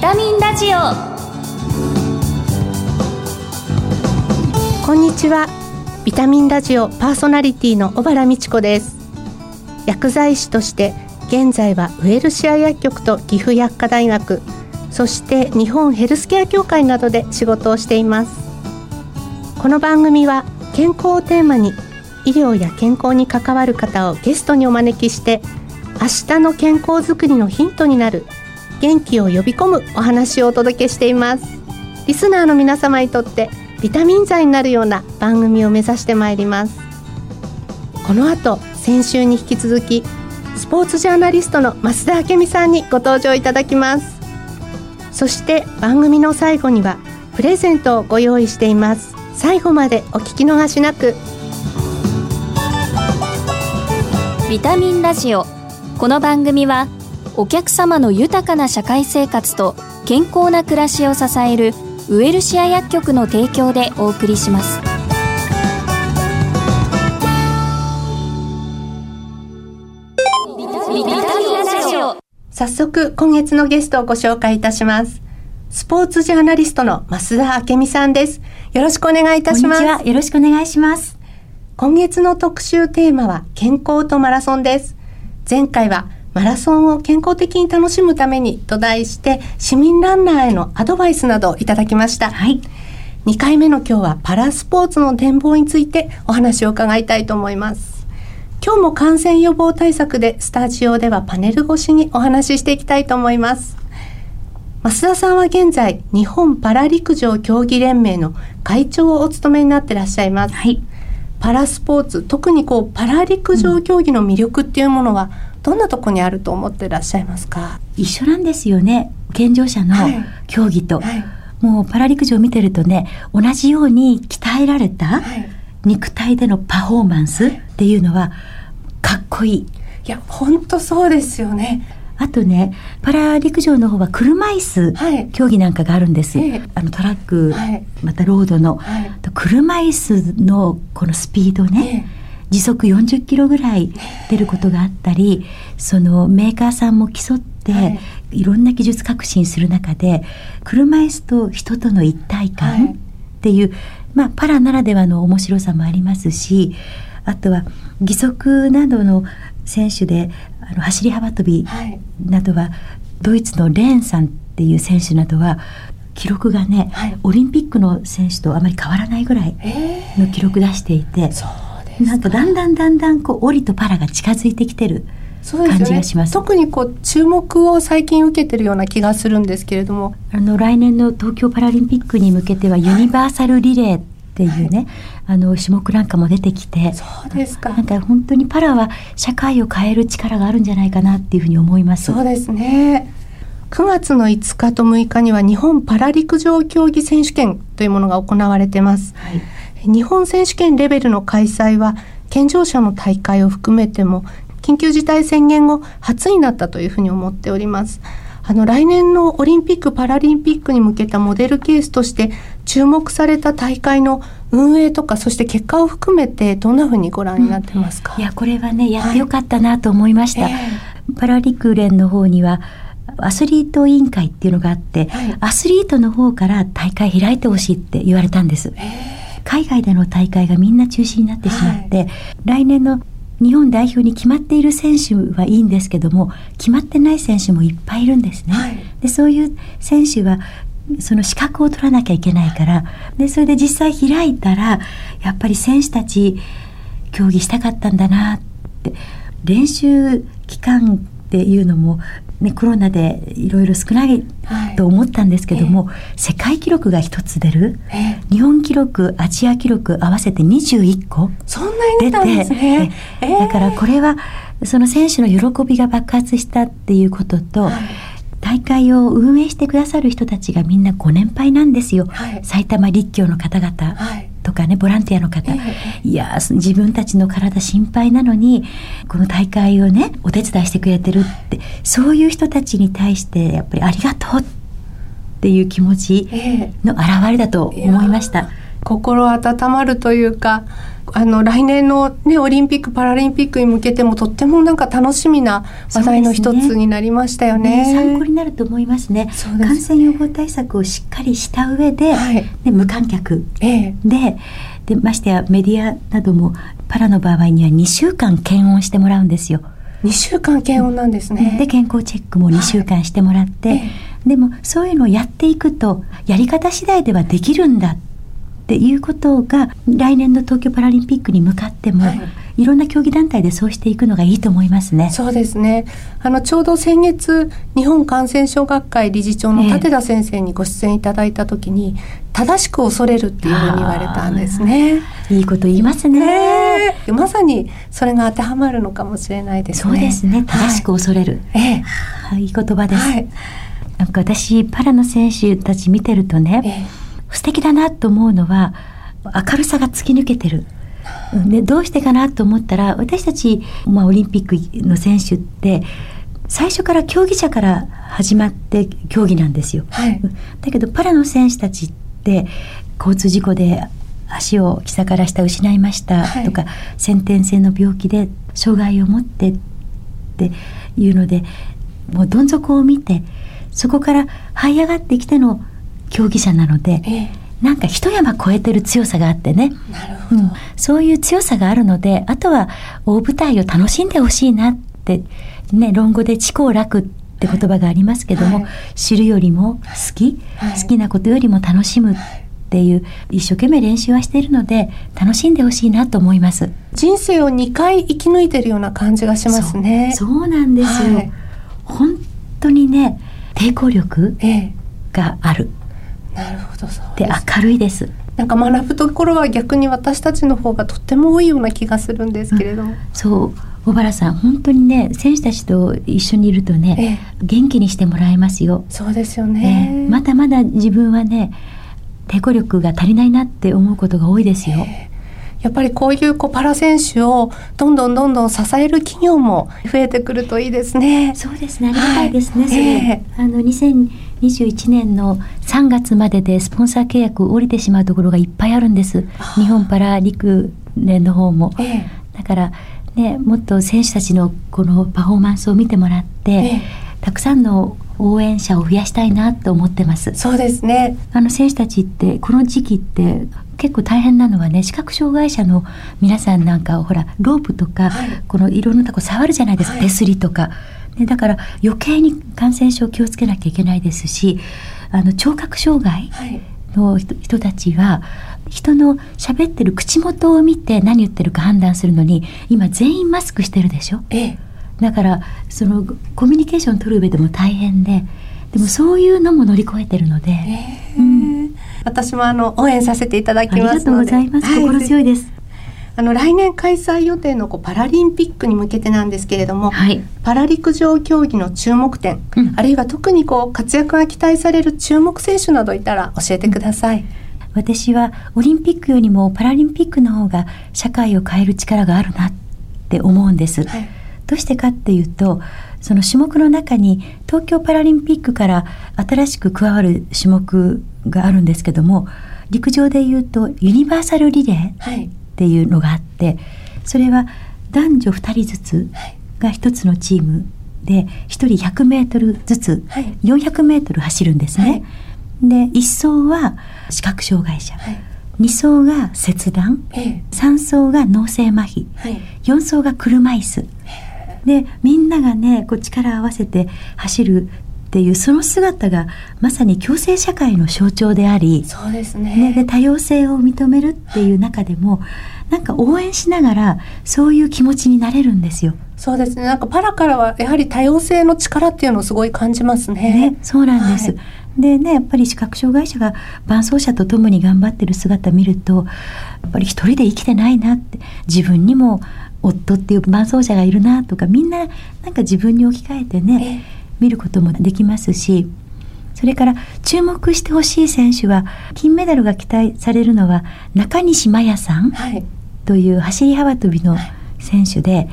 タミンラジオ。こんにちは。ビタミンラジオパーソナリティの小原美智子です。薬剤師として現在はウェルシア薬局と岐阜薬科大学そして日本ヘルスケア協会などで仕事をしています。この番組は健康をテーマに医療や健康に関わる方をゲストにお招きして明日の健康づくりのヒントになる元気を呼び込むお話をお届けしています。リスナーの皆様にとってビタミン剤になるような番組を目指してまいります。この後先週に引き続きスポーツジャーナリストの増田明美さんにご登場いただきます。そして番組の最後にはプレゼントをご用意しています。最後までお聞き逃しなく。ビタミンラジオ。この番組はお客様の豊かな社会生活と健康な暮らしを支えるウエルシア薬局の提供でお送りします。早速今月のゲストをご紹介いたします。スポーツジャーナリストの増田明美さんです。よろしくお願いいたします。よろしくお願いします。今月の特集テーマは健康とマラソンです。前回はマラソンを健康的に楽しむためにと題して市民ランナーへのアドバイスなどをいただきました。はい。2回目の今日はパラスポーツの展望についてお話を伺いたいと思います。今日も感染予防対策でスタジオではパネル越しにお話ししていきたいと思います。増田さんは現在日本パラ陸上競技連盟の会長をお務めになってらっしゃいます。はい。パラスポーツ特にこうパラ陸上競技の魅力っていうものは、どんなとこにあると思ってらっしゃいますか？一緒なんですよね。健常者の競技と、はい。はい、もうパラ陸上を見てるとね同じように鍛えられた肉体でのパフォーマンスっていうのはかっこいい。いや本当そうですよね。あとねパラ陸上の方は車椅子競技なんかがあるんです、はい、あのトラック、はい、またロードの、はい、車椅子のこのスピードね、時速40キロぐらい出ることがあったりそのメーカーさんも競って、い、ろんな技術革新する中で車椅子と人との一体感っていう、まあ、パラならではの面白さもありますしあとは義足などの選手であの走り幅跳びなどは、はい、ドイツのレーンさんっていう選手などは記録がね、はい、オリンピックの選手とあまり変わらないぐらいの記録出していて、なんかだんだんだんだんこうオリとパラが近づいてきてる感じがします、ね、特にこう注目を最近受けてるような気がするんですけれども。あの来年の東京パラリンピックに向けてはユニバーサルリレーっていうね、はい、あの種目なんかも出てきてそうですか。なんか本当にパラは社会を変える力があるんじゃないかなっていうふうに思います。そうですね。9月の5日と6日には日本パラ陸上競技選手権というものが行われてます、はい、日本選手権レベルの開催は健常者の大会を含めても緊急事態宣言後初になったというふうに思っております。あの来年のオリンピック・パラリンピックに向けたモデルケースとして注目された大会の運営とかそして結果を含めてどんなふうにご覧になってますか、うん、いやこれはねやってよかったなと思いました、はい、パラ陸連の方にはアスリート委員会っていうのがあって、はい、アスリートの方から大会開いてほしいって言われたんです。海外での大会がみんな中止になってしまって、はい、来年の日本代表に決まっている選手はいいんですけども決まってない選手もいっぱいいるんですね。はい、でそういう選手はその資格を取らなきゃいけないからでそれで実際開いたらやっぱり選手たち競技したかったんだなって練習期間っていうのもね、コロナでいろいろ少ないと思ったんですけども、はいえ。ー、世界記録が一つ出る、えー、日本記録アジア記録合わせて21個そんなに出たんですね、えー、だからこれはその選手の喜びが爆発したっていうことと、はい。大会を運営してくださる人たちがみんなご年配なんですよ、はい、埼玉立教の方々、はい、とかねボランティアの方、えー、いや自分たちの体心配なのにこの大会をねお手伝いしてくれてるってそういう人たちに対してやっぱりありがとうっていう気持ちの表れだと思いました。えー、心温まるというかあの来年のねオリンピックパラリンピックに向けてもとってもなんか楽しみな話題の一つになりましたよね。ね。参考になると思いますね。感染予防対策をしっかりした上で、はい、で無観客。で、ええ、でましてやメディアなどもパラの場合には2週間検温してもらうんですよ。2週間検温なんですね。で健康チェックも2週間してもらって、はいええ、でもそういうのをやっていくとやり方次第ではできるんだっていうことが来年の東京パラリンピックに向かっても、はい、いろんな競技団体でそうしていくのがいいと思いますね。そうですね。あのちょうど先月日本感染症学会理事長の立田先生にご出演いただいた時に、えー、正しく恐れるっていうふうに言われたんですね。いいこと言いますね、ね、まさにそれが当てはまるのかもしれないですね。そうですね。正しく恐れる。はい、えー、いい言葉です。はいなんか私パラの選手たち見てるとね、えー素敵だなと思うのは明るさが突き抜けてる。でどうしてかなと思ったら私たち、まあ、オリンピックの選手って最初から競技者から始まって競技なんですよ。はい、だけどパラの選手たちって交通事故で足を膝から下失いましたとか、はい、先天性の病気で障害を持ってっていうのでもうどん底を見てそこから這い上がってきての競技者なので、ええ、なんか一山越えてる強さがあってね。うん、そういう強さがあるのであとは大舞台を楽しんでほしいなってね論語で「知好楽」って言葉がありますけども、はい、知るよりも好き、はい、好きなことよりも楽しむっていう一生懸命練習はしているので楽しんでほしいなと思います。人生を2回生き抜いてるような感じがしますね。そう。なんですよ、はい、本当にね抵抗力がある、ええなるほどそうで明るいです。なんか学ぶところは逆に私たちの方がとっても多いような気がするんですけれど、うん、そう小原さん本当にね選手たちと一緒にいるとね、ええ、元気にしてもらえますよ。そうですよね、ね、まだまだ自分はね抵抗力が足りないなって思うことが多いですよ、え、やっぱりこういうこうパラ選手をどんどんどんどん支える企業も増えてくるといいですね。そうですね。ありがたいですね、はい、それ、あの2 0 21年の3月まででスポンサー契約降りてしまうところがいっぱいあるんです。日本パラ陸連の方も、ええ、だからねもっと選手たちのこのパフォーマンスを見てもらって、え、たくさんの応援者を増やしたいなと思ってます。そうですね。あの選手たちってこの時期って結構大変なのはね視覚障害者の皆さんなんかをほらロープとか、はい、このいろんなとこ触るじゃないですか、はい、手すりとか。ね、だから余計に感染症気をつけなきゃいけないですしあの聴覚障害の人,、人たちは人の喋ってる口元を見て何言ってるか判断するのに今全員マスクしてるでしょ、ええ、だからそのコミュニケーション取る上でも大変ででもそういうのも乗り越えてるので、えー、うん、私もあの応援させていただきますありがとうございます、心強いです。あの来年開催予定のこうパラリンピックに向けてなんですけれども、はい、パラ陸上競技の注目点、うん、あるいは特にこう活躍が期待される注目選手などいたら教えてください。うん、私はオリンピックよりもパラリンピックの方が社会を変える力があるなって思うんです。はい、どうしてかっていうとその種目の中に東京パラリンピックから新しく加わる種目があるんですけども陸上でいうとユニバーサルリレーっていうのがあって、それは男女2人ずつが1つのチームで1人100メートルずつ400メートル走るんですね。で1走は視覚障害者、はい、2走が切断、3走が脳性麻痺、はい、4走が車椅子。でみんながねこう力を合わせて走るっていうその姿がまさに共生社会の象徴でありそうですね、ね、で多様性を認めるっていう中でもなんか応援しながらそういう気持ちになれるんですよ。そうですね。なんかパラからはやはり多様性の力っていうのをすごい感じますね。ねそうなんです、はい、でねやっぱり視覚障害者が伴走者と共に頑張ってる姿見るとやっぱり一人で生きてないなって自分にも夫っていう伴走者がいるなとかみんななんか自分に置き換えてね見ることもできますしそれから注目してほしい選手は金メダルが期待されるのは中西麻耶さんという走り幅跳びの選手で。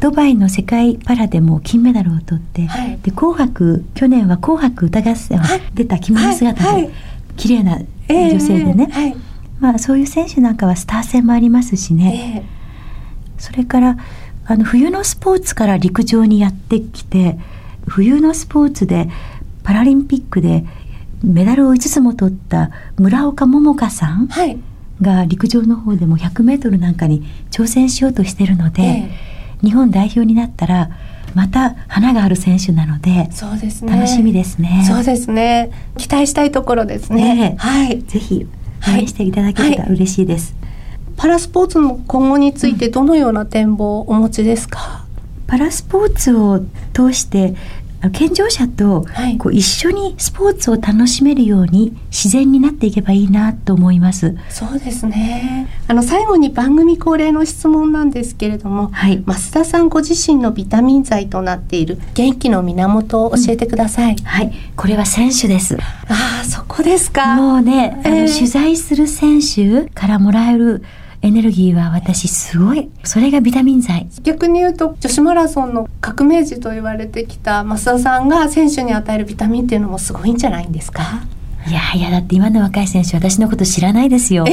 ドバイの世界パラでも金メダルを取って、はい、で紅白去年は「紅白歌合戦」出た着物姿で、はい、綺麗な女性でね、まあ、そういう選手なんかはスター戦もありますしね、えー、それからあの冬のスポーツから陸上にやってきて冬のスポーツでパラリンピックでメダルを5つも取った村岡桃佳さんが陸上の方でも 100m なんかに挑戦しようとしてるので、えー、日本代表になったらまた花がある選手なのでそうですね。楽しみですね。そうですね。期待したいところですね、ね、はい。ぜひ応援していただけたら嬉しいです、はいはい、パラスポーツの今後についてどのような展望をお持ちですか、うん、パラスポーツを通して健常者とこう一緒にスポーツを楽しめるように自然になっていけばいいなと思います。そうですね。あの最後に番組恒例の質問なんですけれども、はい、増田さんご自身のビタミン剤となっている元気の源を教えてください。うん、はい、これは選手です。ああ、そこですか。もうね、えー、あの取材する選手からもらえるエネルギーは私すごい。それがビタミン剤。逆に言うと女子マラソンの革命児と言われてきた増田さんが選手に与えるビタミンっていうのもすごいんじゃないんですか？いやいやだって今の若い選手私のこと知らないですよ。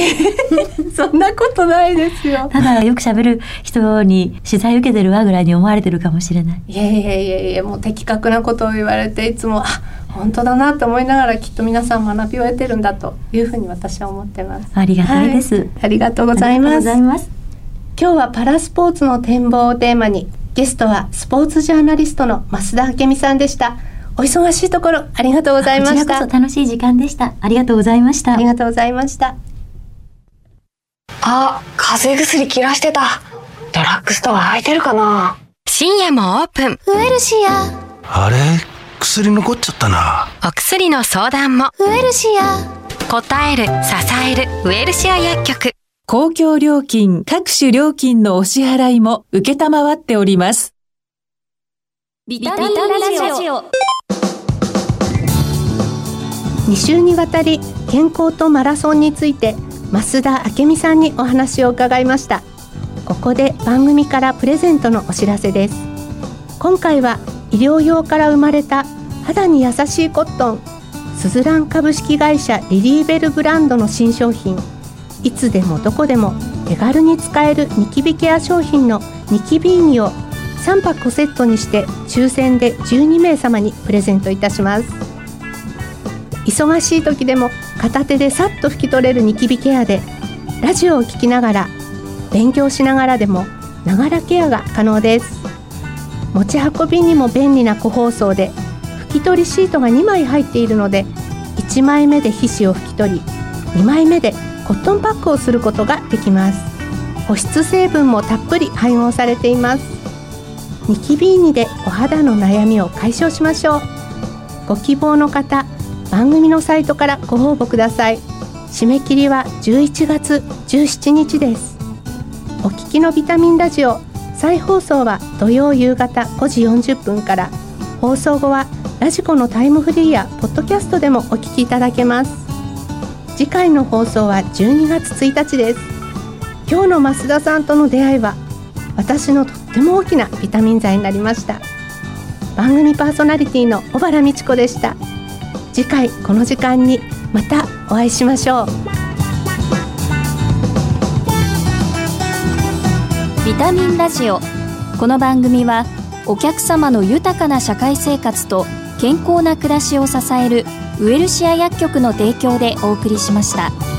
そんなことないですよ。ただよく喋る人に取材受けてるわぐらいに思われてるかもしれない。いやいやいやいやもう的確なことを言われていつもあ本当だなと思いながらきっと皆さん学びを得てるんだというふうに私は思ってます。ありがたいです、はい、ありがとうございます。今日はパラスポーツの展望をテーマにゲストはスポーツジャーナリストの増田明美さんでした。お忙しいところありがとうございました。楽しい時間でした。ありがとうございました。ありがとうございました。あ、風邪薬切らしてた。ドラッグストア空いてるかな。深夜もオープン。ウエルシアあれ？薬残っちゃったな。お薬の相談も。ウエルシア。答える支えるウエルシア薬局。公共料金各種料金のお支払いも受けたまわっております。ビタミンラジオ。2週にわたり健康とマラソンについて増田明美さんにお話を伺いました。ここで番組からプレゼントのお知らせです。今回は医療用から生まれた肌に優しいコットンスズラン株式会社リリーベルブランドの新商品。いつでもどこでも手軽に使えるニキビケア商品のニキビーニを3箱セットにして抽選で12名様にプレゼントいたします。忙しい時でも片手でさっと拭き取れるニキビケアでラジオを聴きながら勉強しながらでもながらケアが可能です。持ち運びにも便利な個包装で拭き取りシートが2枚入っているので1枚目で皮脂を拭き取り2枚目でコットンパックをすることができます。保湿成分もたっぷり配合されています。ニキビーニでお肌の悩みを解消しましょう。ご希望の方番組のサイトからご応募ください。締め切りは11月17日です。お聞きのビタミンラジオ再放送は土曜夕方5時40分から。放送後はラジコのタイムフリーやポッドキャストでもお聞きいただけます。次回の放送は12月1日です。今日の増田さんとの出会いは私のとっても大きなビタミン剤になりました。番組パーソナリティの小原美智子でした。次回この時間にまたお会いしましょう。ビタミンラジオ。この番組はお客様の豊かな社会生活と健康な暮らしを支えるウエルシア薬局の提供でお送りしました。